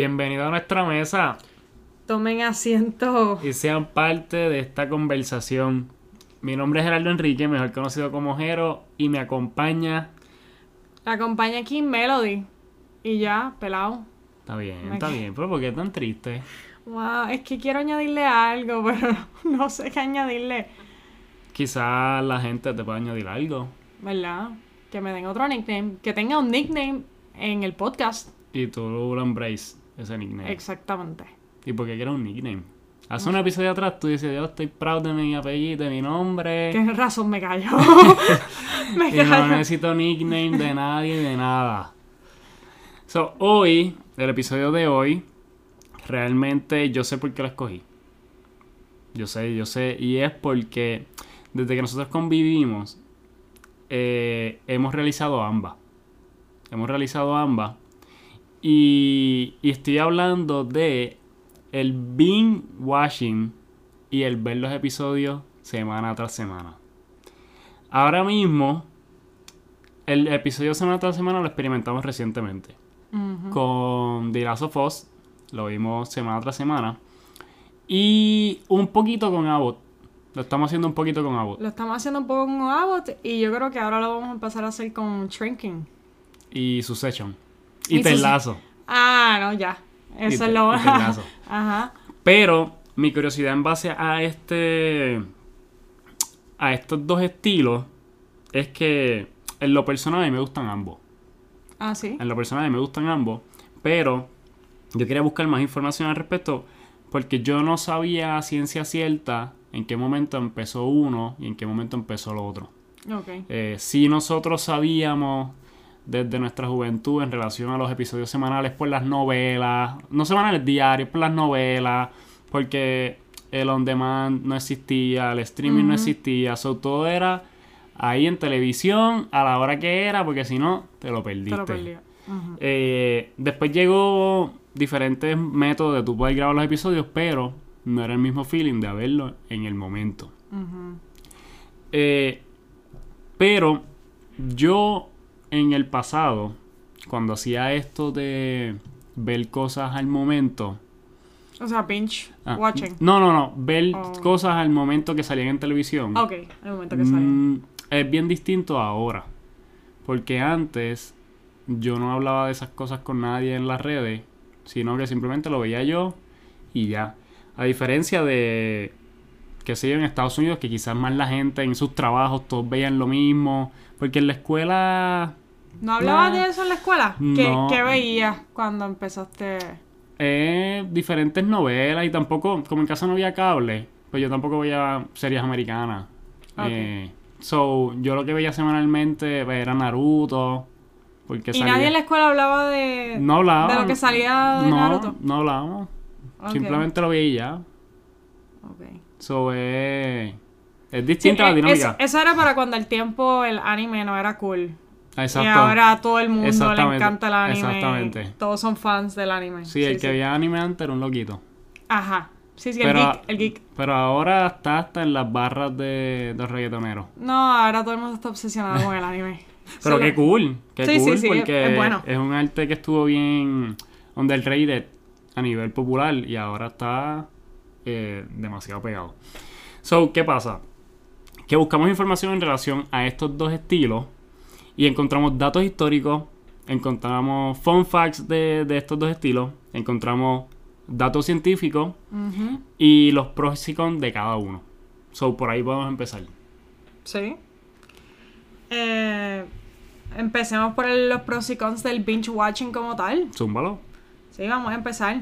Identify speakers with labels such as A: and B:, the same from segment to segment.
A: Bienvenido a nuestra mesa
B: Tomen asiento.
A: y sean parte de esta conversación. Mi nombre es Gerardo Enrique, mejor conocido como Jero, y me acompaña.
B: La acompaña aquí Melody. Y ya, pelado.
A: Está bien,
B: Me
A: está bien, pero ¿por qué tan triste?
B: Wow, es que quiero añadirle algo, pero no sé qué añadirle.
A: Quizás la gente te pueda añadir algo
B: ¿Verdad? Que me den otro nickname. Que tenga un nickname en el podcast.
A: y tú lo embrace ese nickname.
B: Exactamente.
A: ¿Y por qué quieres un nickname? Hace un episodio atrás tú dices, yo estoy proud de mi apellido, de mi nombre.
B: Tienes razón, me callo. me
A: Y no
B: callo.
A: necesito nickname de nadie de nada. So, hoy, el episodio de hoy, realmente yo sé por qué lo escogí. Yo sé, yo sé. Y es porque desde que nosotros convivimos, eh, hemos realizado ambas. Hemos realizado ambas. Y, y estoy hablando de el binge watching y el ver los episodios semana tras semana. Ahora mismo, el episodio semana tras semana lo experimentamos recientemente. Con The Last of Us, lo vimos semana tras semana. Y un poquito con Abbott. Lo estamos haciendo un poquito con Abbott.
B: Lo estamos haciendo un poco con Abbott y yo creo que ahora lo vamos a empezar a hacer con Shrinking.
A: Y Succession. Y,
B: Y
A: Lasso.
B: Ah, no, ya. Eso es lo. Ajá.
A: Pero mi curiosidad en base a este. a estos dos estilos es que en lo personal a mí me gustan ambos.
B: Ah, sí.
A: En lo personal a mí me gustan ambos. Pero yo quería buscar más información al respecto porque yo no sabía a ciencia cierta en qué momento empezó uno y en qué momento empezó lo otro. Eh, si nosotros sabíamos desde nuestra juventud en relación a los episodios semanales por las novelas, no semanales diarios, por las novelas, porque el on demand no existía, el streaming no existía, so, todo era ahí en televisión a la hora que era, porque si no, te lo perdiste.
B: Te lo perdí. Ujú.
A: Eh, después llegó diferentes métodos de tú poder grabar los episodios, pero no era el mismo feeling de verlo en el momento. Eh, pero yo en el pasado, cuando hacía esto de ver cosas al momento.
B: O sea, binge
A: ah,
B: watching.
A: No, no, no. Ver
B: Oh.
A: cosas al momento que salían en televisión.
B: Ok, el momento que
A: mm, es bien distinto ahora. Porque antes yo no hablaba de esas cosas con nadie en las redes, sino que simplemente lo veía yo y ya. A diferencia de, qué sé yo, en Estados Unidos, que quizás más la gente en sus trabajos todos veían lo mismo. Porque en la escuela
B: ¿No hablabas de eso en la escuela? ¿Qué,
A: No.
B: qué veías cuando empezaste?
A: eh, diferentes novelas y tampoco, como en casa no había cable, pues yo tampoco veía series americanas.
B: Ok.
A: Eh, so, yo lo que veía semanalmente pues, era Naruto. Porque
B: ¿Y
A: salía-
B: nadie en la escuela hablaba de,
A: No hablaba.
B: de lo que salía de
A: no,
B: Naruto?
A: No hablábamos. Simplemente lo veía y ya.
B: ok.
A: So, eh, es
B: Sí,
A: distinta la
B: eh,
A: dinámica.
B: eso, eso era para cuando el tiempo el anime no era cool.
A: Exacto.
B: Y ahora a todo el mundo le encanta el anime.
A: exactamente.
B: Todos son fans del anime.
A: Sí, el que veía anime antes era un loquito.
B: Ajá. Sí, sí,
A: Pero-
B: el geek, el geek.
A: Pero ahora está hasta en las barras de, de reggaetoneros.
B: No, ahora todo el mundo está obsesionado con el anime.
A: Pero
B: Solo-
A: qué cool, qué
B: Sí,
A: cool,
B: sí,
A: porque
B: es bueno.
A: es un arte que estuvo bien underrated a nivel popular y ahora está eh, demasiado pegado. So, ¿qué pasa? Que buscamos información en relación a estos dos estilos y encontramos datos históricos, encontramos fun facts de, de estos dos estilos, encontramos datos científicos y los pros y cons de cada uno. So, por ahí podemos empezar.
B: Sí. Eh, empecemos por el- los pros y cons del binge watching como tal.
A: Zúmbalo.
B: Sí, vamos a empezar.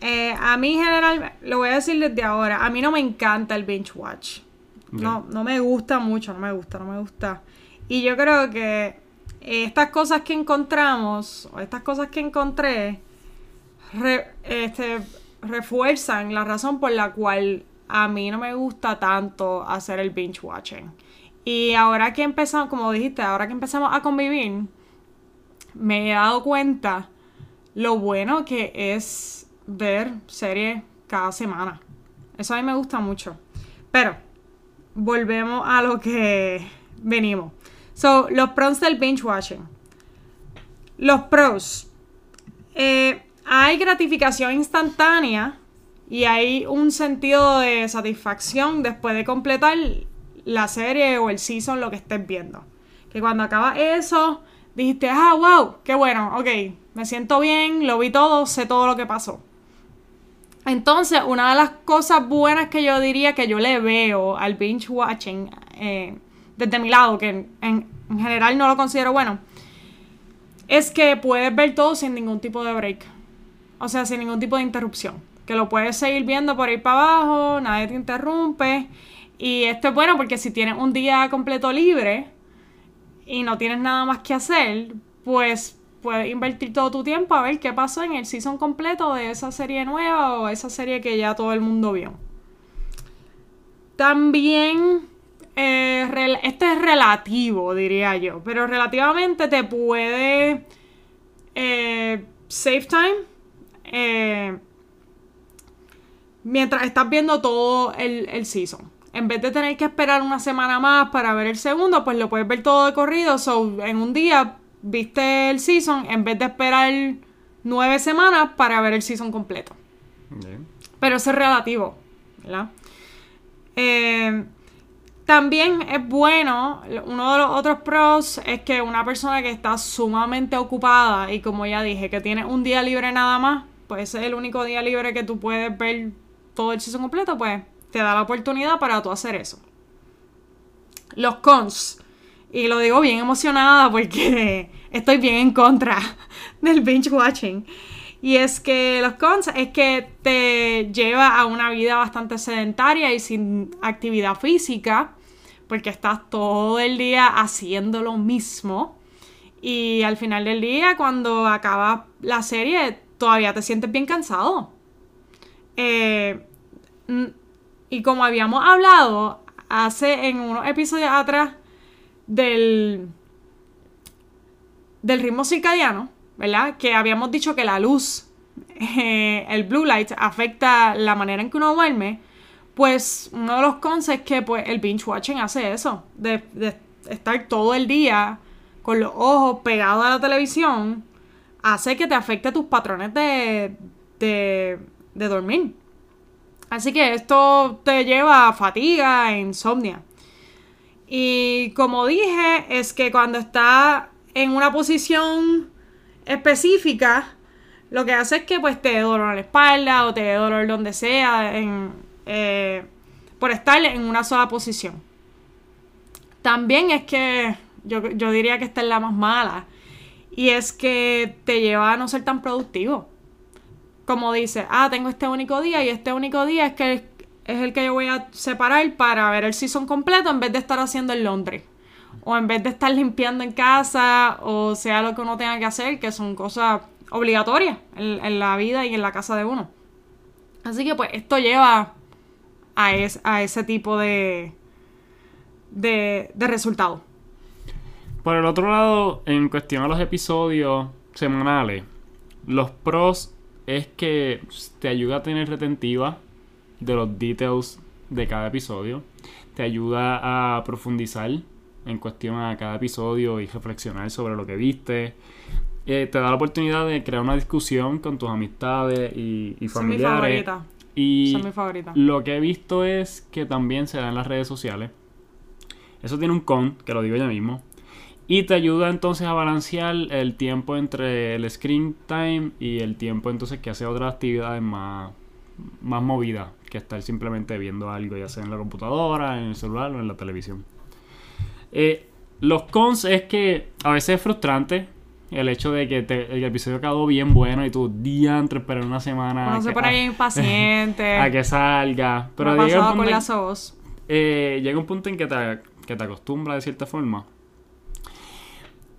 B: Eh, a mí general, lo voy a decir desde ahora, a mí no me encanta el binge watch. No, no me gusta mucho, no me gusta, no me gusta. Y yo creo que estas cosas que encontramos, o estas cosas que encontré, este, refuerzan la razón por la cual a mí no me gusta tanto hacer el binge watching. Y ahora que empezamos, como dijiste, ahora que empezamos a convivir, me he dado cuenta lo bueno que es ver series cada semana. Eso a mí me gusta mucho. Pero, volvemos a lo que venimos. So, los pros del binge watching. Los pros. Eh, hay gratificación instantánea y hay un sentido de satisfacción después de completar la serie o el season, lo que estés viendo. Que cuando acaba eso, dijiste, ah, wow, qué bueno, ok, me siento bien, lo vi todo, sé todo lo que pasó. Entonces, una de las cosas buenas que yo diría que yo le veo al binge watching, eh, desde mi lado, que en, general no lo considero bueno, es que puedes ver todo sin ningún tipo de break. O sea, sin ningún tipo de interrupción. Que lo puedes seguir viendo por ahí para abajo, nadie te interrumpe. Y esto es bueno porque si tienes un día completo libre y no tienes nada más que hacer, pues puedes invertir todo tu tiempo a ver qué pasó en el season completo de esa serie nueva o esa serie que ya todo el mundo vio. También, eh, este es relativo, diría yo, pero relativamente te puede eh, save time eh, mientras estás viendo todo el, el season en vez de tener que esperar una semana más para ver el segundo, pues lo puedes ver todo de corrido. So, en un día viste el season en vez de esperar nueve semanas para ver el season completo. Pero eso es relativo, ¿verdad? Eh, también es bueno, uno de los otros pros es que una persona que está sumamente ocupada y como ya dije, que tiene un día libre nada más, pues es el único día libre que tú puedes ver todo el season completo, pues te da la oportunidad para tú hacer eso. Los cons. Y lo digo bien emocionada porque estoy bien en contra del binge watching. Y es que los cons es que te lleva a una vida bastante sedentaria y sin actividad física, porque estás todo el día haciendo lo mismo. Y al final del día, cuando acaba la serie, todavía te sientes bien cansado. Eh, y como habíamos hablado hace en unos episodios atrás del, del ritmo circadiano, ¿verdad? Que habíamos dicho que la luz, eh, el blue light, afecta la manera en que uno duerme. Pues uno de los cons es que pues, el binge watching hace eso, de, estar todo el día con los ojos pegados a la televisión, hace que te afecte tus patrones de, de, de dormir. Así que esto te lleva a fatiga e insomnia. Y como dije, es que cuando está en una posición específica, lo que hace es que pues te dé dolor en la espalda o te dé dolor donde sea eh, por estar en una sola posición. También es que yo, yo diría que esta es la más mala. Y es que te lleva a no ser tan productivo como dice, ah, tengo este único día y este único día es que es el que yo voy a separar para ver el season completo en vez de estar haciendo el Londres. O en vez de estar limpiando en casa, o sea lo que uno tenga que hacer, que son cosas obligatorias en, la vida y en la casa de uno. Así que pues esto lleva a, a ese tipo de, de, de resultados.
A: Por el otro lado, en cuestión a los episodios semanales, los pros es que te ayuda a tener retentiva de los details de cada episodio. Te ayuda a profundizar en cuestión a cada episodio y reflexionar sobre lo que viste. Eh, te da la oportunidad de crear una discusión con tus amistades y, y familiares. Son mi Y mi favorita. lo que he visto es que también se da en las redes sociales. Eso tiene un con, que lo digo ya mismo. Y te ayuda entonces a balancear el tiempo entre el screen time y el tiempo entonces que hace otras actividades más, más movidas que estar simplemente viendo algo, ya sea en la computadora, en el celular o en la televisión. Eh, los cons es que a veces es frustrante el hecho de que el episodio quedó bien bueno y tu día entre esperar una semana.
B: No se pone ahí impaciente.
A: a que salga. Pero llega un, punto eh, llega un punto en que te, que te acostumbras de cierta forma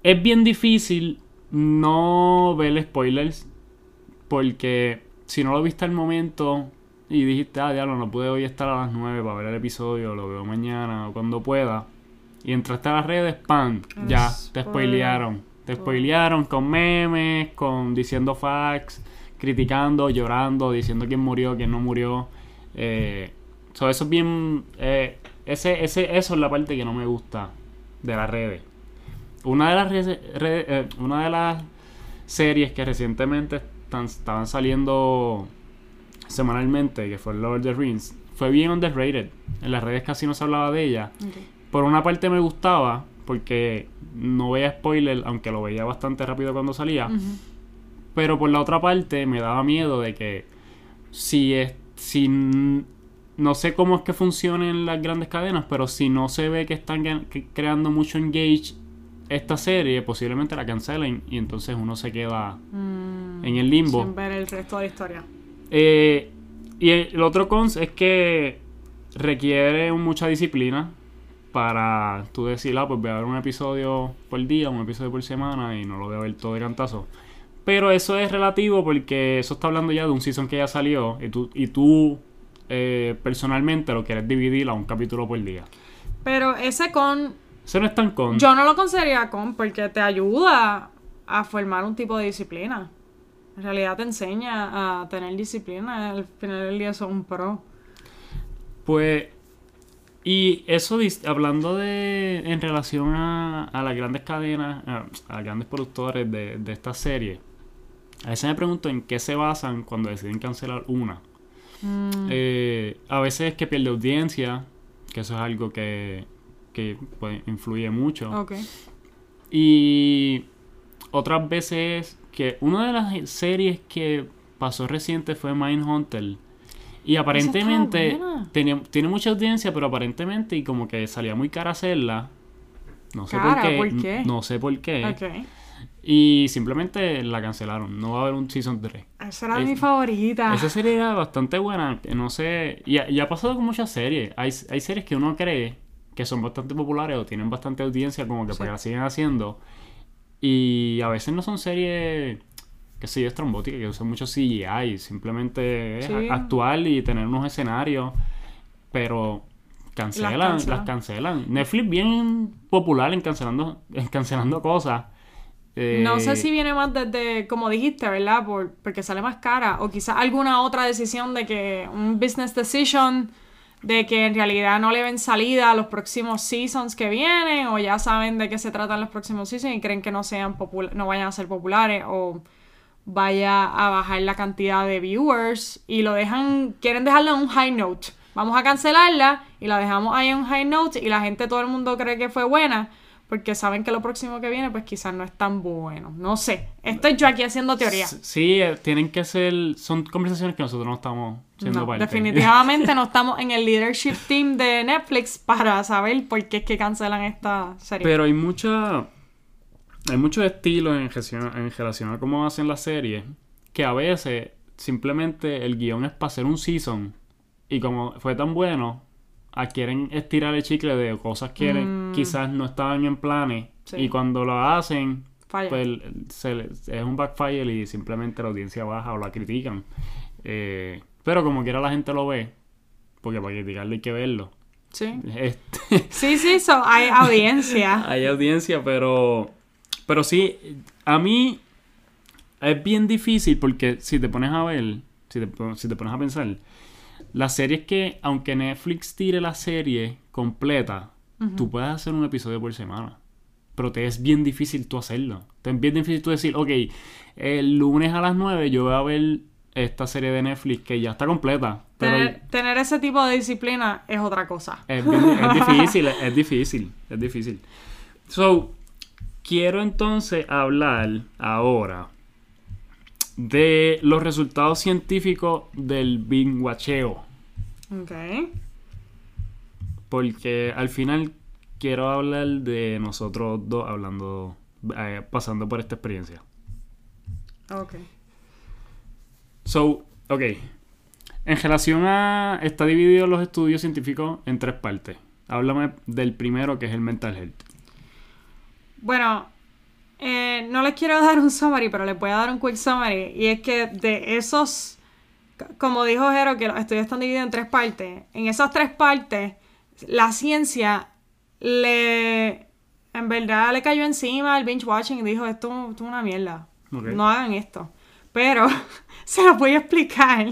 A: es bien difícil no ver spoilers. Porque si no lo viste al momento y dijiste, ah, diablo, no pude hoy estar a las 9 para ver el episodio, lo veo mañana o cuando pueda. Y entraste a las redes, ¡pam! Ya, te spoilearon. Te spoilearon con memes, con diciendo facts, criticando, llorando, diciendo quién murió, quién no murió. Eh, eso es bien. Eh, ese, ese, eso es la parte que no me gusta de las redes. Una de las, eh, una de las series que recientemente estaban saliendo semanalmente, que fue Lord of the Rings, fue bien underrated. En las redes casi no se hablaba de ella. Por una parte me gustaba, porque no veía spoiler, aunque lo veía bastante rápido cuando salía. Pero por la otra parte me daba miedo de que si es, si no sé cómo es que funcionan las grandes cadenas, pero si no se ve que están creando mucho engage esta serie, posiblemente la cancelen y entonces uno se queda
B: Mm,
A: en el limbo.
B: Sin ver el resto de la historia.
A: Eh, y el otro cons es que requiere mucha disciplina para tú decir, ah, pues voy a ver un episodio por día, un episodio por semana y no lo voy a ver todo de cantazo. Pero eso es relativo porque eso está hablando ya de un season que ya salió y tú, y tú eh, personalmente lo quieres dividir a un capítulo por día.
B: Pero ese con,
A: Eso no es tan con.
B: yo no lo consideraría con porque te ayuda a formar un tipo de disciplina. En realidad te enseña a tener disciplina. Al final del día son un pro.
A: Pues, y eso hablando de en relación a, a las grandes cadenas, a, a los grandes productores de, de esta serie, a veces me pregunto en qué se basan cuando deciden cancelar una.
B: Mm,
A: Eh, a veces es que pierde audiencia, que eso es algo que, que pues, influye mucho.
B: ok.
A: Y otras veces que una de las series que pasó reciente fue Mindhunter. Y aparentemente tenía, tiene mucha audiencia, pero aparentemente y como que salía muy cara hacerla. No sé
B: Cara,
A: por qué.
B: ¿por qué?
A: No sé por qué.
B: Ok.
A: Y simplemente la cancelaron. No va a haber un season 3.
B: Esa era
A: Es-
B: mi favorita.
A: Esa serie era bastante buena. No sé. Y ha, y ha pasado con muchas series. Hay, hay series que uno cree que son bastante populares o tienen bastante audiencia, como que
B: Sí.
A: que la siguen haciendo. Y a veces no son series, que sé yo, estrambóticas, que usan mucho CGI. Simplemente es
B: Sí.
A: a- actuar y tener unos escenarios. Pero cancelan, las
B: cancelan.
A: cancelan. Netflix bien popular en cancelando, en cancelando cosas.
B: No sé
A: Eh,
B: si viene más desde, como dijiste, ¿verdad? Por, porque sale más cara. O quizás alguna otra decisión de que un business decision de que en realidad no le ven salida a los próximos seasons que vienen. O ya saben de qué se tratan los próximos seasons y creen que no sean popul- no vayan a ser populares. O vaya a bajar la cantidad de viewers. Y lo dejan, quieren dejarlo en un high note. Vamos a cancelarla y la dejamos ahí en un high note. Y la gente, todo el mundo cree que fue buena porque saben que lo próximo que viene pues quizás no es tan bueno. No sé. Estoy yo aquí haciendo teoría.
A: Sí, eh, tienen que ser. Son conversaciones que nosotros no estamos siendo
B: No,
A: parte.
B: definitivamente no estamos en el leadership team de Netflix para saber por qué es que cancelan esta serie.
A: Pero hay mucha. Hay muchos estilos en relación, en relación a cómo hacen las series. Que a veces simplemente el guion es para hacer un season. Y como fue tan bueno, ah, quieren estirar el chicle de cosas que
B: Mm.
A: quizás no estaban en planes.
B: Sí.
A: Y cuando lo hacen,
B: Falla.
A: pues se le- es un backfire y simplemente la audiencia baja o la critican. Eh, pero como quiera la gente lo ve, porque para criticarlo hay que verlo.
B: Sí.
A: Este,
B: Sí, sí, so, hay audiencia.
A: hay audiencia, pero pero sí, a mí es bien difícil porque si te pones a ver, si te, si te pones a pensar, las series que, aunque Netflix tire la serie completa, tú puedes hacer un episodio por semana. Pero te es bien difícil tú hacerlo. Te es bien difícil tú decir, ok, el lunes a las 9 yo voy a ver esta serie de Netflix que ya está completa. Pero
B: Tener, tener ese tipo de disciplina es otra cosa.
A: es, bien- es difícil, es difícil, es difícil. So, quiero entonces hablar ahora de los resultados científicos del binguacheo.
B: Ok.
A: Porque al final quiero hablar de nosotros dos hablando, eh, pasando por esta experiencia.
B: Ok.
A: So, ok. En relación a. Está dividido los estudios científicos en tres partes. Háblame del primero, que es el mental health.
B: Bueno, eh, no les quiero dar un summary, pero les voy a dar un quick summary. Y es que de esos, como dijo Jero, que los estudios están divididos en tres partes. En esas tres partes, la ciencia le. En verdad le cayó encima al binge watching y dijo: Esto, es una mierda. No hagan esto. Pero se los voy a explicar.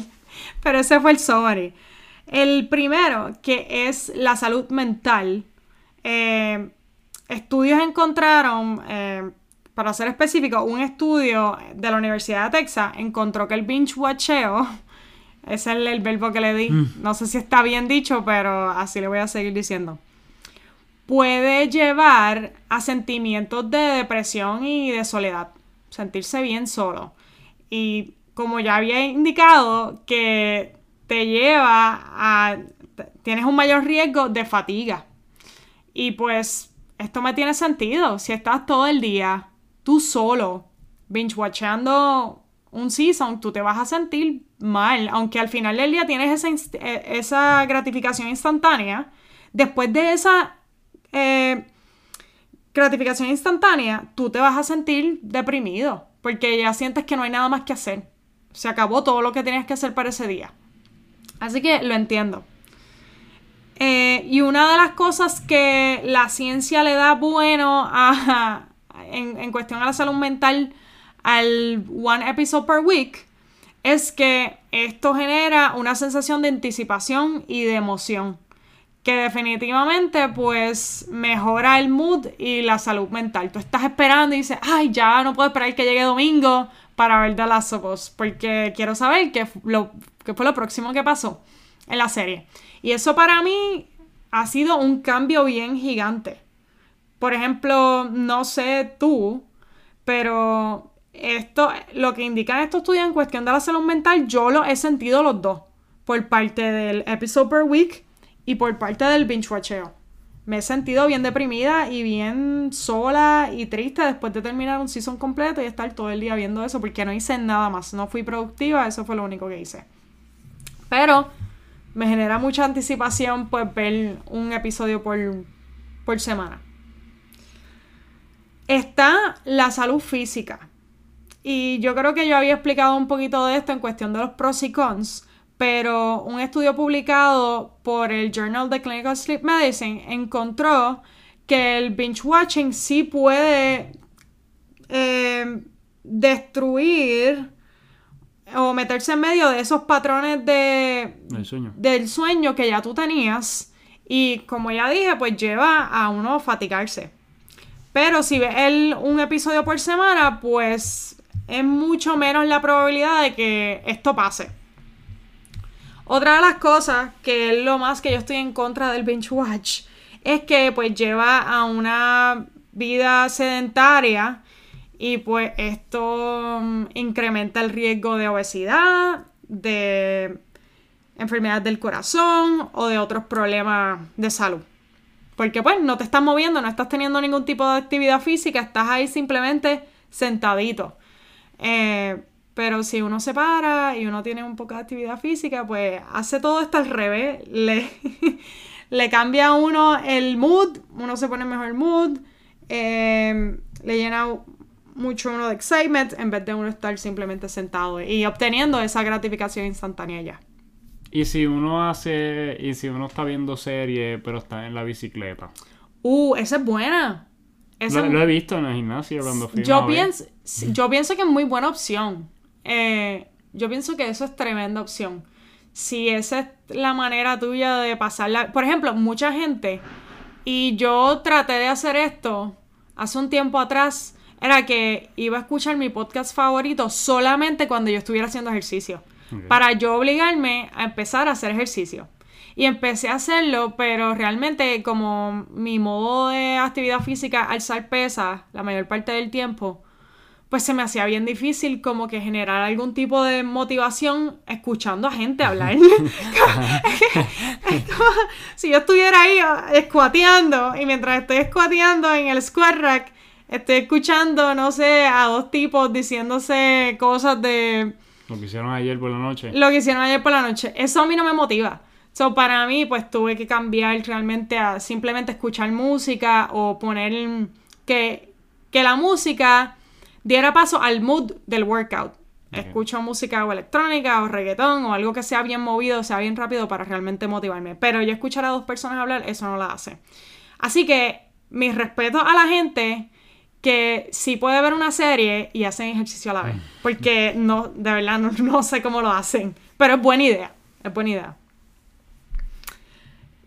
B: Pero ese fue el summary. El primero, que es la salud mental. eh, estudios encontraron eh, para ser específico, un estudio de la Universidad de Texas encontró que el binge watcheo, ese es el, verbo que le di, no sé si está bien dicho, pero así le voy a seguir diciendo, puede llevar a sentimientos de depresión y de soledad, sentirse bien solo. Y como ya había indicado, que te lleva a... tienes un mayor riesgo de fatiga. Y pues esto me tiene sentido. Si estás todo el día tú solo binge watchando un season, tú te vas a sentir mal, aunque al final del día tienes esa, eh, esa gratificación instantánea. Después de esa eh, gratificación instantánea, tú te vas a sentir deprimido, porque ya sientes que no hay nada más que hacer. Se acabó todo lo que tenías que hacer para ese día. Así que lo entiendo. Eh, y una de las cosas que la ciencia le da bueno a, en, cuestión a la salud mental al one episode per week es que esto genera una sensación de anticipación y de emoción que definitivamente pues mejora el mood y la salud mental. Tú estás esperando y dices, ay, ya no puedo esperar que llegue domingo para ver The Last of porque quiero saber qué, qué fue lo próximo que pasó en la serie. Y eso para mí ha sido un cambio bien gigante. Por ejemplo, no sé tú, pero esto, lo que indican estos estudios en cuestión de la salud mental, yo lo he sentido los dos. Por parte del episode per week y por parte del binge. Me he sentido bien deprimida y bien sola y triste después de terminar un season completo y estar todo el día viendo eso porque no hice nada más. No fui productiva, eso fue lo único que hice. Pero me genera mucha anticipación pues ver un episodio por, por semana. Está la salud física. Y yo creo que yo había explicado un poquito de esto en cuestión de los pros y cons pero un estudio publicado por el Journal of Clinical Sleep Medicine encontró que el binge watching sí puede eh, destruir o meterse en medio de esos patrones de, del sueño. que ya tú tenías. Y como ya dije pues lleva a uno fatigarse. Pero si ves un episodio por semana pues es mucho menos la probabilidad de que esto pase. Otra de las cosas, que es lo más que yo estoy en contra del binge watch, es que pues lleva a una vida sedentaria y pues esto mm, incrementa el riesgo de obesidad, de enfermedades del corazón o de otros problemas de salud. Porque pues no te estás moviendo, no estás teniendo ningún tipo de actividad física, estás ahí simplemente sentadito. Eh, pero si uno se para y uno tiene un poco de actividad física, pues hace todo esto al revés. Le, cambia a uno el mood, uno se pone mejor mood, em, le llena mucho uno de excitement en vez de uno estar simplemente sentado y obteniendo esa gratificación instantánea ya.
A: Y si uno hace, y si uno está viendo serie, pero está en la bicicleta.
B: Uh, esa es buena.
A: lo, he visto en el gimnasio cuando fui.
B: Yo, pienso, yo pienso que es muy buena opción. Eh, yo pienso que eso es tremenda opción. Si esa es la manera tuya de pasarla. Por ejemplo, mucha gente, y yo traté de hacer esto hace un tiempo atrás, era que iba a escuchar mi podcast favorito solamente cuando yo estuviera haciendo ejercicio. Para yo obligarme a empezar a hacer ejercicio. Y empecé a hacerlo, pero realmente como mi modo de actividad física, alzar pesas la mayor parte del tiempo, pues se me hacía bien difícil como que generar algún tipo de motivación escuchando a gente hablar. si yo estuviera ahí escuateando y mientras estoy escuateando en el squat rack, estoy escuchando, no sé, a dos tipos diciéndose cosas de...
A: Lo que hicieron ayer por la noche.
B: Lo que hicieron ayer por la noche. Eso a mí no me motiva. So, para mí, pues tuve que cambiar realmente a simplemente escuchar música o poner que, que la música diera paso al mood del workout. Escucho música o electrónica o reggaetón o algo que sea bien movido, sea bien rápido para realmente motivarme. Pero yo escuchar a dos personas hablar, eso no la hace. Así que mis respetos a la gente que sí puede ver una serie y hacen ejercicio a la vez. Porque no, de verdad, no, no sé cómo lo hacen. Pero es buena idea. Es buena idea.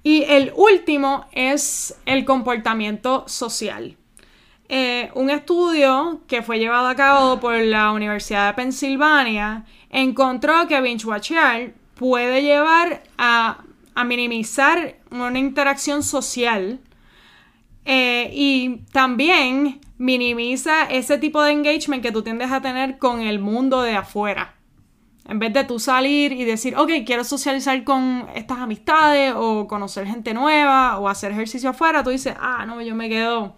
B: Y el último es el comportamiento social. eh, un estudio que fue llevado a cabo por la Universidad de Pensilvania encontró que binge watchar puede llevar a, a minimizar una interacción social eh, y también minimiza ese tipo de engagement que tú tiendes a tener con el mundo de afuera. En vez de tú salir y decir, ok, quiero socializar con estas amistades o conocer gente nueva o hacer ejercicio afuera, tú dices, ah, no, yo me quedo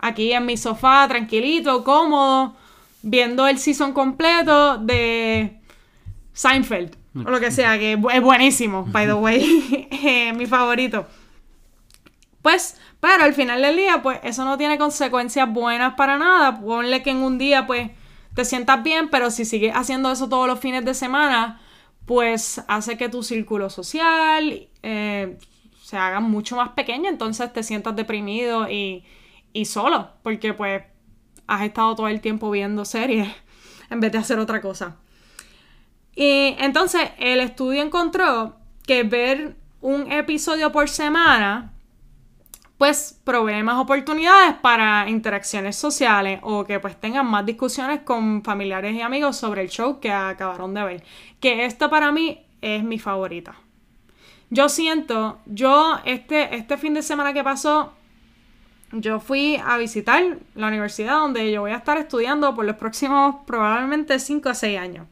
B: aquí en mi sofá tranquilito, cómodo, viendo el season completo de Seinfeld o lo que sea, que es buenísimo, by the way, eh, mi favorito. Pues, pero al final del día, pues eso no tiene consecuencias buenas para nada. Ponle que en un día, pues, te sientas bien, pero si sigues haciendo eso todos los fines de semana, pues hace que tu círculo social eh, se haga mucho más pequeño, entonces te sientas deprimido y, y solo, porque pues has estado todo el tiempo viendo series en vez de hacer otra cosa. Y entonces el estudio encontró que ver un episodio por semana pues provee más oportunidades para interacciones sociales o que pues tengan más discusiones con familiares y amigos sobre el show que acabaron de ver. Que esta para mí es mi favorita. Yo siento, yo este, este fin de semana que pasó, yo fui a visitar la universidad donde yo voy a estar estudiando por los próximos probablemente 5 a 6 años.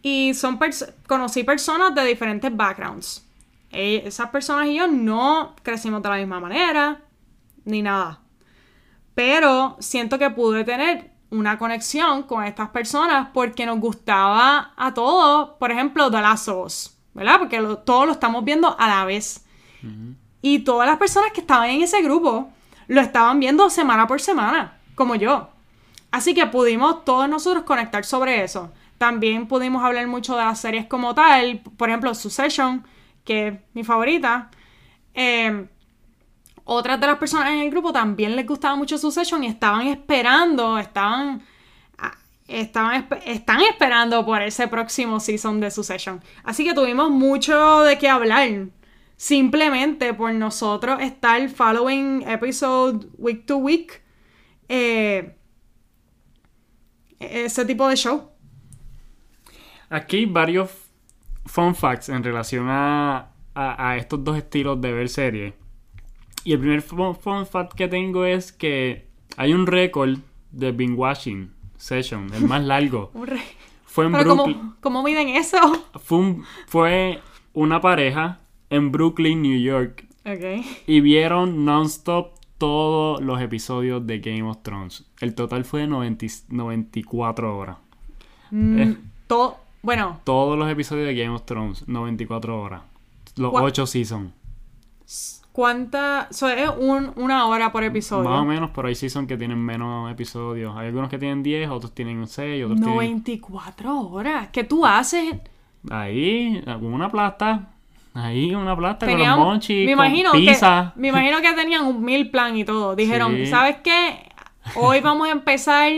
B: Y son conocí personas de diferentes backgrounds. E, esas personas y yo no crecimos de la misma manera, ni nada. Pero siento que pude tener una conexión con estas personas porque nos gustaba a todos, por ejemplo, The Last of ¿verdad? Porque todos lo estamos viendo a la vez. Y todas las personas que estaban en ese grupo lo estaban viendo semana por semana, como yo. Así que pudimos todos nosotros conectar sobre eso. También pudimos hablar mucho de las series como tal, por ejemplo, Succession, que es mi favorita. Eh, otras de las personas en el grupo también les gustaba mucho Succession y estaban esperando, estaban, ah, estaban, están esperando por ese próximo season de Succession. Así que tuvimos mucho de qué hablar. Simplemente por nosotros estar following episode week to week. Eh, ese tipo de show.
A: Aquí varios fun facts en relación a, a, estos dos estilos de ver series. Y el primer fun, fact que tengo es que hay un récord de binge watching session, el más largo. fue en
B: Brooklyn. ¿cómo, miden eso?
A: Fue, fue una pareja en Brooklyn, New York. Y vieron non-stop todos los episodios de Game of Thrones. El total fue de 94 horas.
B: Mm, eh, bueno.
A: Todos los episodios de Game of Thrones, 94 horas. Los 8 seasons.
B: ¿Cuánta? So, es una hora por episodio.
A: Más o menos, pero hay seasons que tienen menos episodios. Hay algunos que tienen 10, otros tienen 6, otros
B: 94 horas. ¿Qué tú haces?
A: Ahí, con una plasta. Ahí, una plasta con los monchis,
B: me imagino pizza. Que, me imagino que tenían un mil plan y todo. Dijeron, ¿sabes qué? Hoy vamos a empezar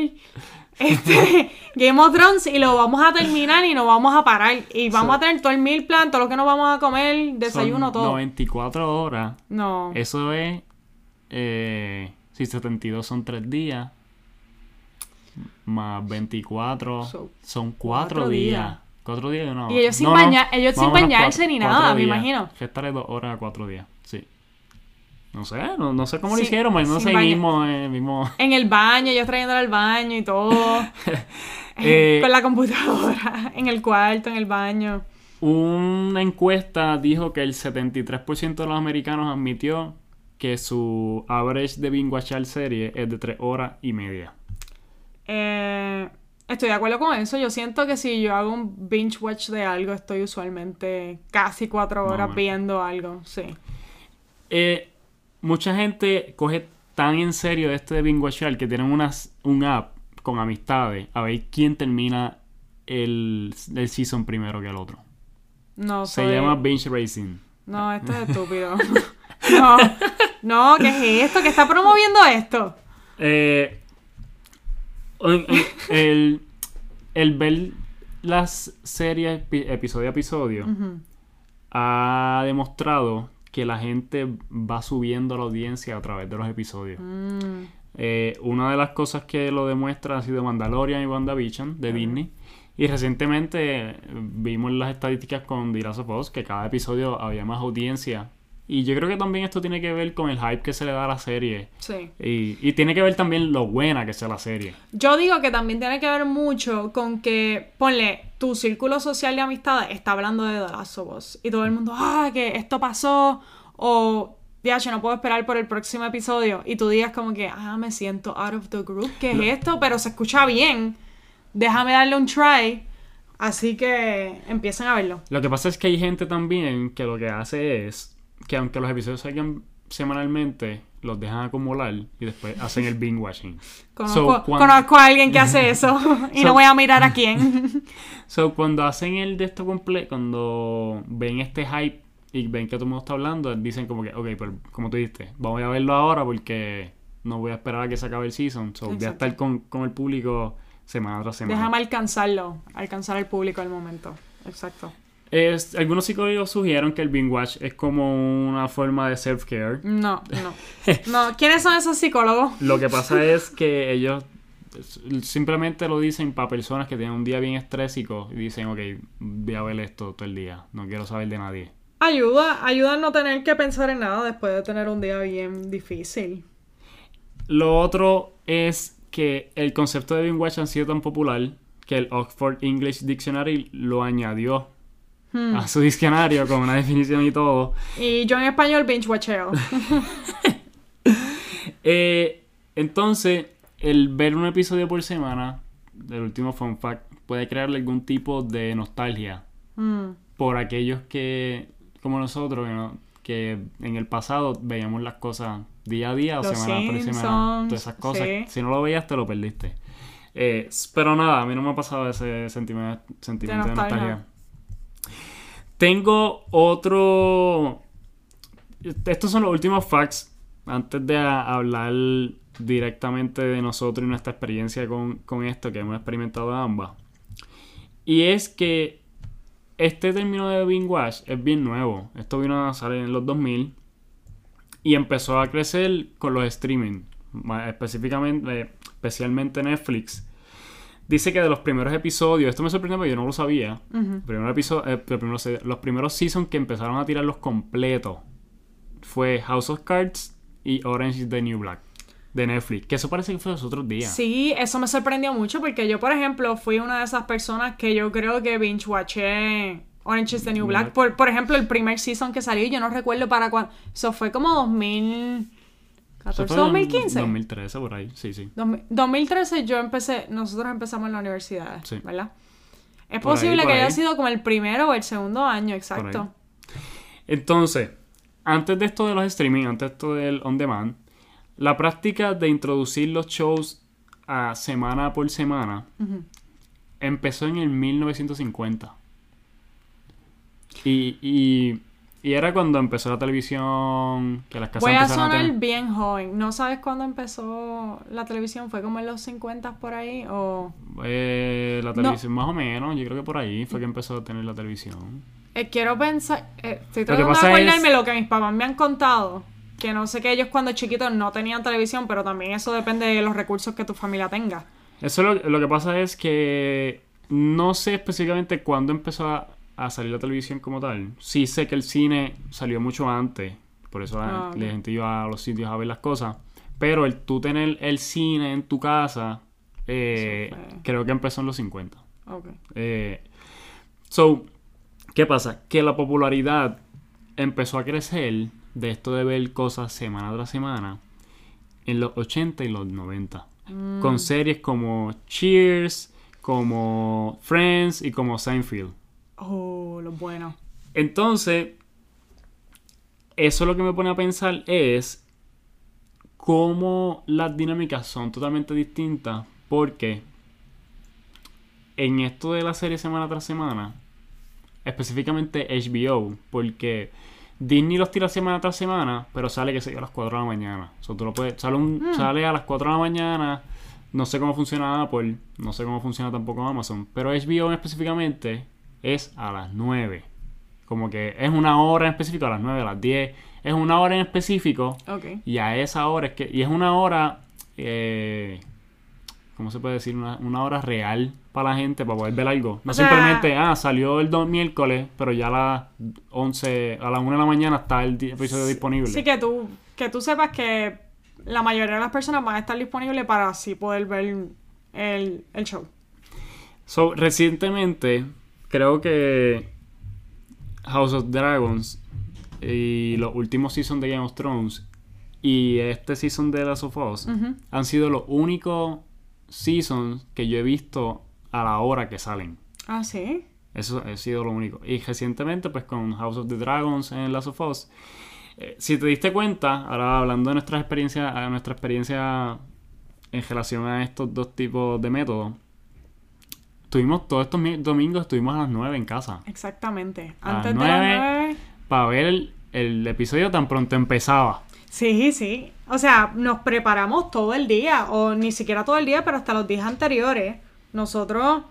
B: este, Game of Thrones y lo vamos a terminar y nos vamos a parar. Y vamos a tener todo el mil plan, todo lo que nos vamos a comer, desayuno, todo.
A: 94 horas.
B: No.
A: Eso es. Eh, si 72 son 3 días. Más 24 son 4 días. 4 días no.
B: Y ellos sin, ellos sin bañarse ni nada, me imagino.
A: Que estaré 2 horas a 4 días. No sé, no, sé cómo lo hicieron, pero no sé mismo, eh, mismo.
B: En el baño, yo trayéndola al baño y todo. Eh, con la computadora, en el cuarto, en el baño.
A: Una encuesta dijo que el 73% de los americanos admitió que su average de binge watchar serie es de 3 horas y media.
B: Eh, estoy de acuerdo con eso. Yo siento que si yo hago un binge watch de algo, estoy usualmente casi 4 horas viendo algo, sí.
A: Eh, mucha gente coge tan en serio esto de Bingo que tienen unas, un app con amistades a ver quién termina el, el season primero que el otro.
B: No,
A: Se llama Binge Racing.
B: No, esto es estúpido. no, no, ¿qué es esto? ¿Qué está promoviendo esto?
A: Eh, el, el ver las series episodio a episodio ha demostrado que la gente va subiendo la audiencia a través de los episodios.
B: Mm.
A: Eh, una de las cosas que lo demuestra ha sido Mandalorian y WandaVision de Disney. Y recientemente vimos las estadísticas con The Last of Us que cada episodio había más audiencia. Y yo creo que también esto tiene que ver con el hype que se le da a la serie.
B: Sí.
A: Y, y tiene que ver también lo buena que sea la serie.
B: Yo digo que también tiene que ver mucho con que, ponle, tu círculo social de amistades está hablando de The Last of Us. Y todo el mundo, ah, que esto pasó. O, DH, no puedo esperar por el próximo episodio. Y tú digas como que, ah, me siento out of the group. ¿Qué es esto? Pero se escucha bien. Déjame darle un try. Así que empiecen a verlo.
A: Lo que pasa es que hay gente también que lo que hace es que aunque los episodios salgan semanalmente, los dejan acumular y después hacen el binge watching.
B: Conozco,
A: So, cuando-
B: conozco a alguien que hace eso. y
A: So-
B: no voy a mirar a quién.
A: So, cuando hacen el de esto completo, cuando ven este hype y ven que todo el mundo está hablando, dicen como que, ok, pero como tú dijiste, vamos a verlo ahora porque no voy a esperar a que se acabe el season. So, voy a estar con, con el público semana tras semana.
B: Déjame alcanzarlo. Alcanzar al público al momento. Exacto.
A: Es- algunos psicólogos sugieren que el binge watch es como una forma de self-care.
B: No, no. No, ¿quiénes son esos psicólogos?
A: Lo que pasa es que ellos simplemente lo dicen para personas que tienen un día bien estrésico y dicen, ok, voy a ver esto todo el día, no quiero saber de nadie.
B: Ayuda, ayuda a no tener que pensar en nada después de tener un día bien difícil.
A: Lo otro es que el concepto de binge watch ha sido tan popular que el Oxford English Dictionary lo añadió
B: Hmm.
A: a su diccionario con una definición y todo.
B: Y yo en español binge watcheo.
A: Eh, entonces, el ver un episodio por semana del último Fun Fact puede crearle algún tipo de nostalgia
B: Mm.
A: por aquellos que, como nosotros, que, no- que en el pasado veíamos las cosas día a día o
B: Los
A: semana por semana.
B: Simpsons,
A: Todas esas cosas.
B: sí.
A: Si no lo veías, te lo perdiste. Eh, pero nada, a mí no me ha pasado ese sentimiento, sentimiento de,
B: nostalgia.
A: nostalgia. Tengo otro. Estos son los últimos facts. Antes de hablar directamente de nosotros y nuestra experiencia con, con esto, que hemos experimentado ambas. Y es que este término de binge watch es bien nuevo. Esto vino a salir en los 2000 y empezó a crecer con los streaming, específicamente, eh, especialmente Netflix dice que de los primeros episodios, esto me sorprendió porque yo no lo sabía, uh episodio, eh, los primeros seasons que empezaron a tirar los completos fue House of Cards y Orange is the New Black de Netflix, que eso parece que fue los otros días.
B: Sí, eso me sorprendió mucho porque yo, por ejemplo, fui una de esas personas que yo creo que binge watché Orange is the New Black. Por, por ejemplo, el primer season que salió, yo no recuerdo para cuándo. Eso fue como
A: 2000.
B: 2015.
A: 2013, por ahí, sí, sí.
B: 2013 yo empecé, nosotros empezamos en la universidad,
A: sí.
B: ¿verdad? Es posible que haya sido como el primero o el segundo año, exacto.
A: Entonces, antes de esto de los streaming, antes de esto del on demand, la práctica de introducir los shows a semana por semana empezó en el 1950. Y, y y era cuando empezó la televisión, que las casas
B: Voy a
A: empezaron a
B: sonar
A: tener-
B: bien joven. ¿No sabes cuándo empezó la televisión? ¿Fue como en los 50 por ahí? ¿O
A: Eh, la televisión, más o menos, yo creo que por ahí fue que empezó a tener la televisión.
B: Eh, quiero pensar, eh, estoy tratando de acordarme
A: es-
B: lo que mis papás me han contado. Que no sé que ellos cuando chiquitos no tenían televisión, pero también eso depende de los recursos que tu familia tenga.
A: Eso lo, lo que pasa es que no sé específicamente cuándo empezó a, a salir la televisión como tal. Sí sé que el cine salió mucho antes, por eso la,
B: Ah,
A: la gente iba a los sitios a ver las cosas. Pero el tú tener el cine en tu casa, eh, creo que empezó en los 50.
B: Ok.
A: Eh, so, ¿qué pasa? Que la popularidad empezó a crecer de esto de ver cosas semana tras semana en los 80 y los 90.
B: Mm.
A: Con series como Cheers, como Friends y como Seinfeld.
B: Oh, lo bueno.
A: Entonces, eso lo que me pone a pensar es cómo las dinámicas son totalmente distintas porque en esto de la serie semana tras semana, específicamente HBO, porque Disney los tira semana tras semana, pero sale que se a las 4 de la mañana. O sea, tú lo puedes, sale, un-
B: Mm.
A: sale a las 4 de la mañana, no sé cómo funciona Apple, no sé cómo funciona tampoco Amazon, pero HBO específicamente es a las 9. Como que es una hora en específico, a las 9, a las 10. Es una hora en específico y a esa hora es que. Y es una hora eh, ¿cómo se puede decir? Una, una hora real para la gente para poder ver algo. No
B: O sea-
A: simplemente, ah, salió el dos miércoles, pero ya a las 11, a las 1 de la mañana está el di- episodio disponible.
B: Sí, que tú, que tú sepas que la mayoría de las personas van a estar disponibles para así poder ver el, el show.
A: So, recientemente, creo que House of Dragons y los últimos seasons de Game of Thrones y este season de Last of Us han sido los únicos seasons que yo he visto a la hora que salen.
B: Ah, sí.
A: Eso ha sido lo único. Y recientemente, pues con House of the Dragons en Last of Us, eh, si te diste cuenta, ahora hablando de nuestra experiencia, nuestra experiencia en relación a estos dos tipos de métodos, tuvimos todos estos mi- domingos, estuvimos a las 9 en casa.
B: Exactamente.
A: A las
B: Antes de las
A: nueve.
B: 9.
A: Para ver el, el episodio tan pronto empezaba.
B: Sí, sí. O sea, nos preparamos todo el día, o ni siquiera todo el día, pero hasta los días anteriores. Nosotros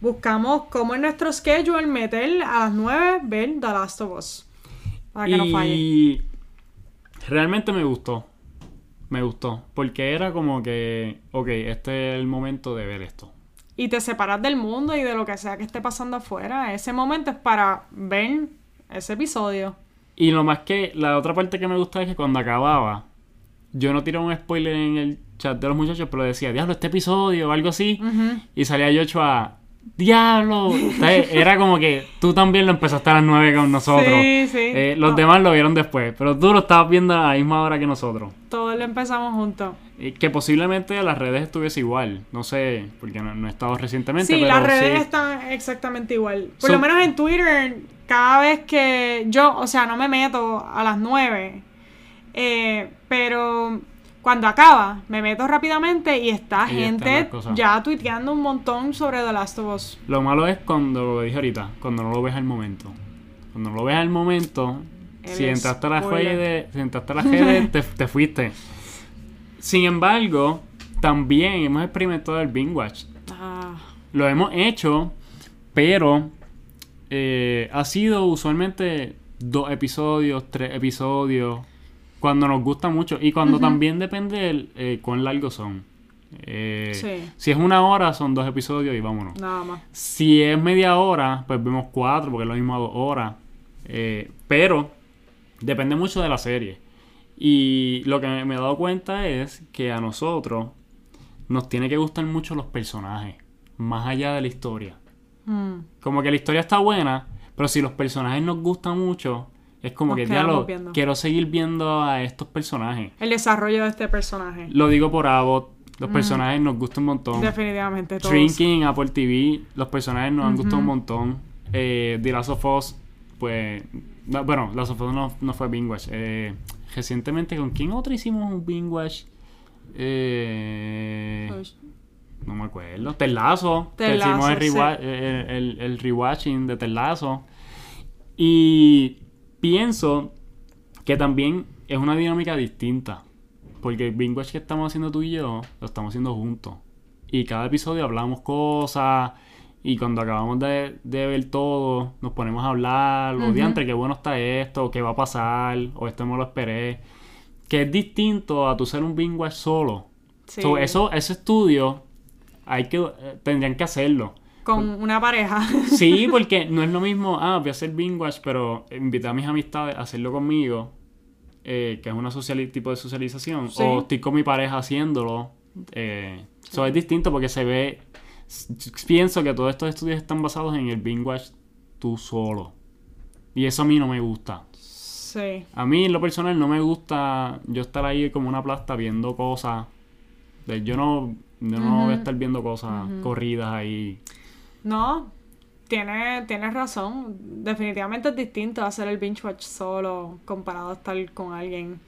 B: buscamos cómo en nuestro schedule meter a las 9 ver The Last of Us. Para que no falle.
A: Y realmente me gustó. Me gustó. Porque era como que, ok, este es el momento de ver esto.
B: Y te separas del mundo y de lo que sea que esté pasando afuera. Ese momento es para ver ese episodio.
A: Y lo más que, la otra parte que me gusta es que cuando acababa, yo no tiré un spoiler en el chat de los muchachos, pero decía, diablo, este episodio o algo así. Y salía Yocho a, diablo. Era como que tú también lo empezaste a las 9 con nosotros.
B: Sí, sí.
A: Eh, los
B: No.
A: demás lo vieron después, pero tú lo estabas viendo a la misma hora que nosotros.
B: Todos lo empezamos juntos.
A: Que posiblemente a las redes estuviese igual. No sé, porque no, no he estado recientemente.
B: Sí,
A: pero
B: las redes
A: sí.
B: están exactamente igual. Por
A: So-
B: lo menos en Twitter, cada vez que yo, o sea, no me meto a las 9, eh, pero cuando acaba, me meto rápidamente y está
A: Y
B: gente ya tuiteando un montón sobre The Last of Us.
A: Lo malo es cuando lo dije ahorita, cuando no lo ves al momento. Cuando no lo ves al momento,
B: El
A: si entraste a
B: spoiler.
A: redes, si entraste a las redes, te, te fuiste. Sin embargo, también hemos experimentado el binge watch.
B: Ah,
A: Lo hemos hecho, pero eh, ha sido usualmente dos episodios, tres episodios, cuando nos gusta mucho y cuando también depende del eh, cuán largos son. Eh,
B: Sí.
A: Si es una hora, son dos episodios y vámonos.
B: nada más.
A: Si es media hora, pues vemos cuatro, porque es lo mismo a dos horas. Eh, pero depende mucho de la serie. Y lo que me, he dado cuenta es que a nosotros nos tiene que gustar mucho los personajes, más allá de la historia.
B: Mm,
A: Como que la historia está buena, pero si los personajes nos gustan mucho, es como
B: Nos
A: que, quiero seguir viendo a estos personajes.
B: El desarrollo de este personaje.
A: Lo digo por Abbott, los personajes nos gustan un montón.
B: Definitivamente todos.
A: Shrinking, Apple TV, los personajes nos han gustado un montón. Eh, The Last of Us, pues. no, Bueno, Last of Us no, no fue Binge Watch. Eh, recientemente, ¿con quién otro hicimos un Binge Watch? Eh, no me acuerdo. Telazo. Que hicimos el,
B: Lasso, sí.
A: rewa- el, el- el rewatching de Telazo. Y pienso que también es una dinámica distinta. Porque el binge watch que estamos haciendo tú y yo, lo estamos haciendo juntos. Y cada episodio hablamos cosas. Y cuando acabamos de, de ver todo, nos ponemos a hablar. O
B: Ujú.
A: diantre, qué bueno está esto, qué va a pasar, o esto no lo esperé. Que es distinto a tú ser un watch solo.
B: sí,
A: So, eso, ese estudio hay que, eh, tendrían que hacerlo.
B: Con una pareja.
A: Sí, porque no es lo mismo, ah, voy a hacer binge watch, pero invité a mis amistades a hacerlo conmigo, eh, que es un tipo de socialización,
B: Sí.
A: o estoy con mi pareja haciéndolo. Eh, so, es distinto porque se ve, pienso que todos estos estudios están basados en el binge watch tú solo. Y eso a mí no me gusta.
B: sí.
A: A mí, en lo personal, no me gusta yo estar ahí como una plasta viendo cosas. Yo no, yo no voy a estar viendo cosas corridas ahí.
B: No, tienes, tienes razón. Definitivamente es distinto hacer el binge watch solo comparado a estar con alguien.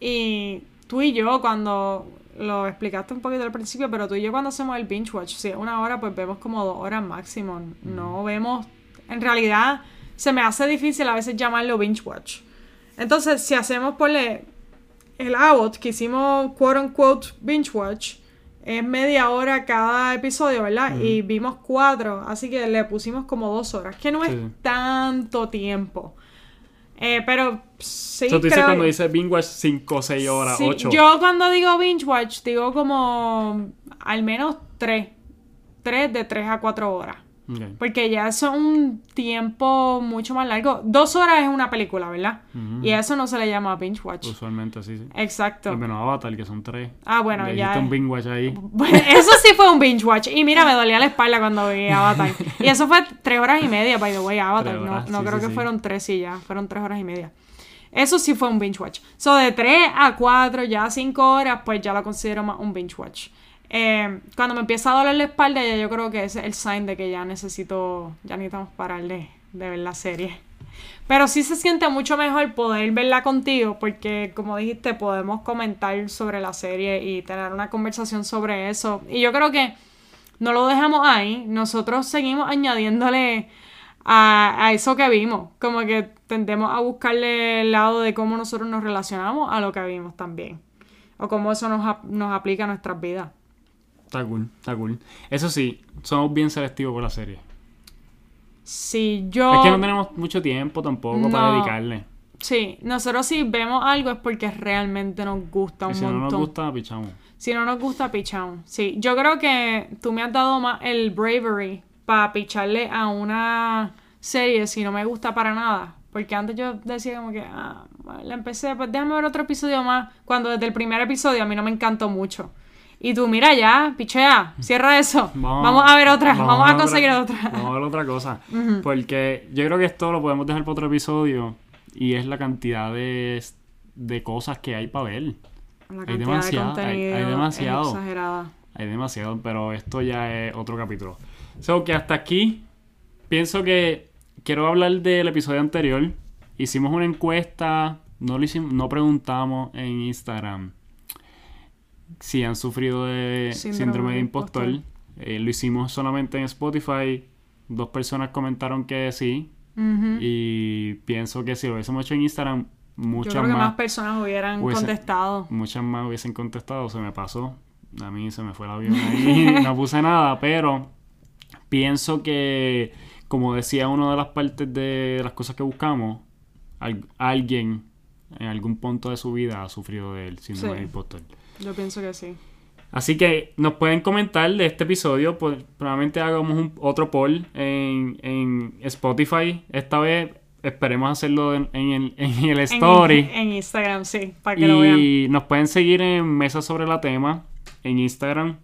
B: Y tú y yo, cuando lo explicaste un poquito al principio, pero tú y yo cuando hacemos el binge watch, si es una hora, pues vemos como dos horas máximo. No vemos. En realidad, se me hace difícil a veces llamarlo binge watch. Entonces, si hacemos por el Abbott, que hicimos quote unquote binge watch, es media hora cada episodio, ¿verdad? Y vimos cuatro, así que le pusimos como dos horas, que no es tanto tiempo. Eh, pero sí,
A: So, tú dices
B: creo-
A: cuando dices binge watch 5 o 6 horas,
B: sí,
A: 8.
B: Yo cuando digo binge watch, digo como al menos tres. Tres de tres a cuatro horas. Porque ya es un tiempo mucho más largo. Dos horas es una película, ¿verdad? Y a eso no se le llama binge watch.
A: Usualmente sí, sí.
B: Exacto.
A: Menos Avatar, que son 3.
B: Ah, bueno,
A: Le
B: ya.
A: un binge watch ahí.
B: Bueno, eso sí fue un binge watch. Y mira, me dolía la espalda cuando vi Avatar. Y eso fue tres horas y media, by the way, Avatar.
A: Tres
B: No, no
A: sí,
B: creo
A: sí,
B: que
A: sí.
B: fueron tres y ya. Fueron tres horas y media. Eso sí fue un binge watch. So, de tres a cuatro, ya cinco horas, pues ya lo considero más un binge watch. Eh, cuando me empieza a doler la espalda, ya yo creo que es el sign de que ya necesito, ya necesitamos parar de, ver la serie. Pero sí se siente mucho mejor poder verla contigo porque, como dijiste, podemos comentar sobre la serie y tener una conversación sobre eso. Y yo creo que no lo dejamos ahí, nosotros seguimos añadiéndole a, a eso que vimos. Como que tendemos a buscarle el lado de cómo nosotros nos relacionamos a lo que vimos también. O cómo eso nos, nos aplica a nuestras vidas.
A: Está cool, está cool. Eso sí, somos bien selectivos con la serie.
B: Si yo...
A: Es que no tenemos mucho tiempo tampoco para dedicarle.
B: Sí, nosotros si vemos algo es porque realmente nos gusta un
A: Y si no
B: montón.
A: nos gusta, pichamos.
B: Si no nos gusta, pichamos. Sí, yo creo que tú me has dado más el bravery para picharle a una serie si no me gusta para nada. Porque antes yo decía como que, ah, la empecé, pues déjame ver otro episodio más. Cuando desde el primer episodio a mí no me encantó mucho. Y tú, mira ya, pichea, cierra eso. Vamos, a ver otra, vamos, a conseguir otra.
A: Vamos a ver otra cosa. Porque yo creo que esto lo podemos dejar para otro episodio. Y es la cantidad de, de cosas que hay para ver.
B: La
A: Hay demasiado,
B: de
A: hay- demasiado.
B: exagerada.
A: Hay demasiado, pero esto ya es otro capítulo. So que hasta aquí pienso que quiero hablar del episodio anterior. Hicimos una encuesta, no lo hicimos, no preguntamos en Instagram si han sufrido de
B: Síndrome
A: síndrome,
B: de
A: de impostor. Eh, lo hicimos solamente en Spotify. Dos personas comentaron que sí. Y pienso que si lo hubiésemos hecho en Instagram,
B: Yo
A: muchas
B: creo que más,
A: más,
B: personas hubieran contestado.
A: muchas más hubiesen contestado. Se me pasó. A mí se me fue el avión ahí. no puse nada, pero pienso que, como decía una de las partes de las cosas que buscamos, al- alguien en algún punto de su vida ha sufrido del síndrome
B: Sí.
A: del impostor.
B: Yo pienso que sí.
A: Así que nos pueden comentar de este episodio. Pues, probablemente hagamos un- otro poll en, en Spotify. Esta vez esperemos hacerlo en, en el, en el story.
B: En, Instagram, sí, para que lo vean.
A: Y nos pueden seguir en Mesa sobre la Tema en Instagram.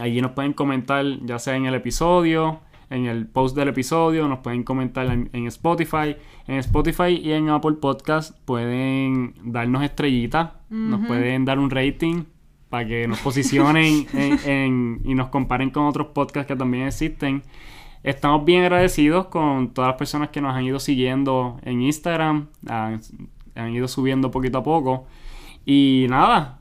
A: Allí nos pueden comentar, ya sea en el episodio, en el post del episodio, nos pueden comentar en, en Spotify. En Spotify y en Apple Podcast pueden darnos estrellitas, nos pueden dar un rating para que nos posicionen en- en- y nos comparen con otros podcasts que también existen. Estamos bien agradecidos con todas las personas que nos han ido siguiendo en Instagram, han, han ido subiendo poquito a poco. Y nada,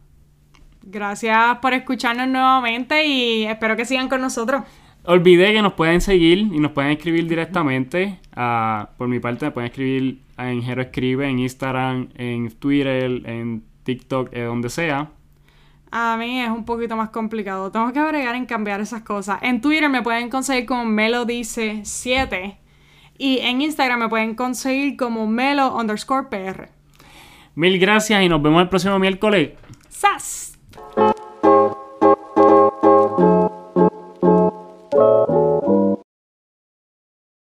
B: Gracias por escucharnos nuevamente y espero que sigan con nosotros.
A: Olvidé que nos pueden seguir y nos pueden escribir directamente. Ah, por mi parte, me pueden escribir en Jero Escribe, en Instagram, en Twitter, en TikTok, eh, donde sea.
B: A mí es un poquito más complicado. Tengo que agregar en cambiar esas cosas. En Twitter me pueden conseguir como Melodice7 y en Instagram me pueden conseguir como Melo underscore PR.
A: Mil gracias y nos vemos el próximo miércoles.
B: ¡Sas!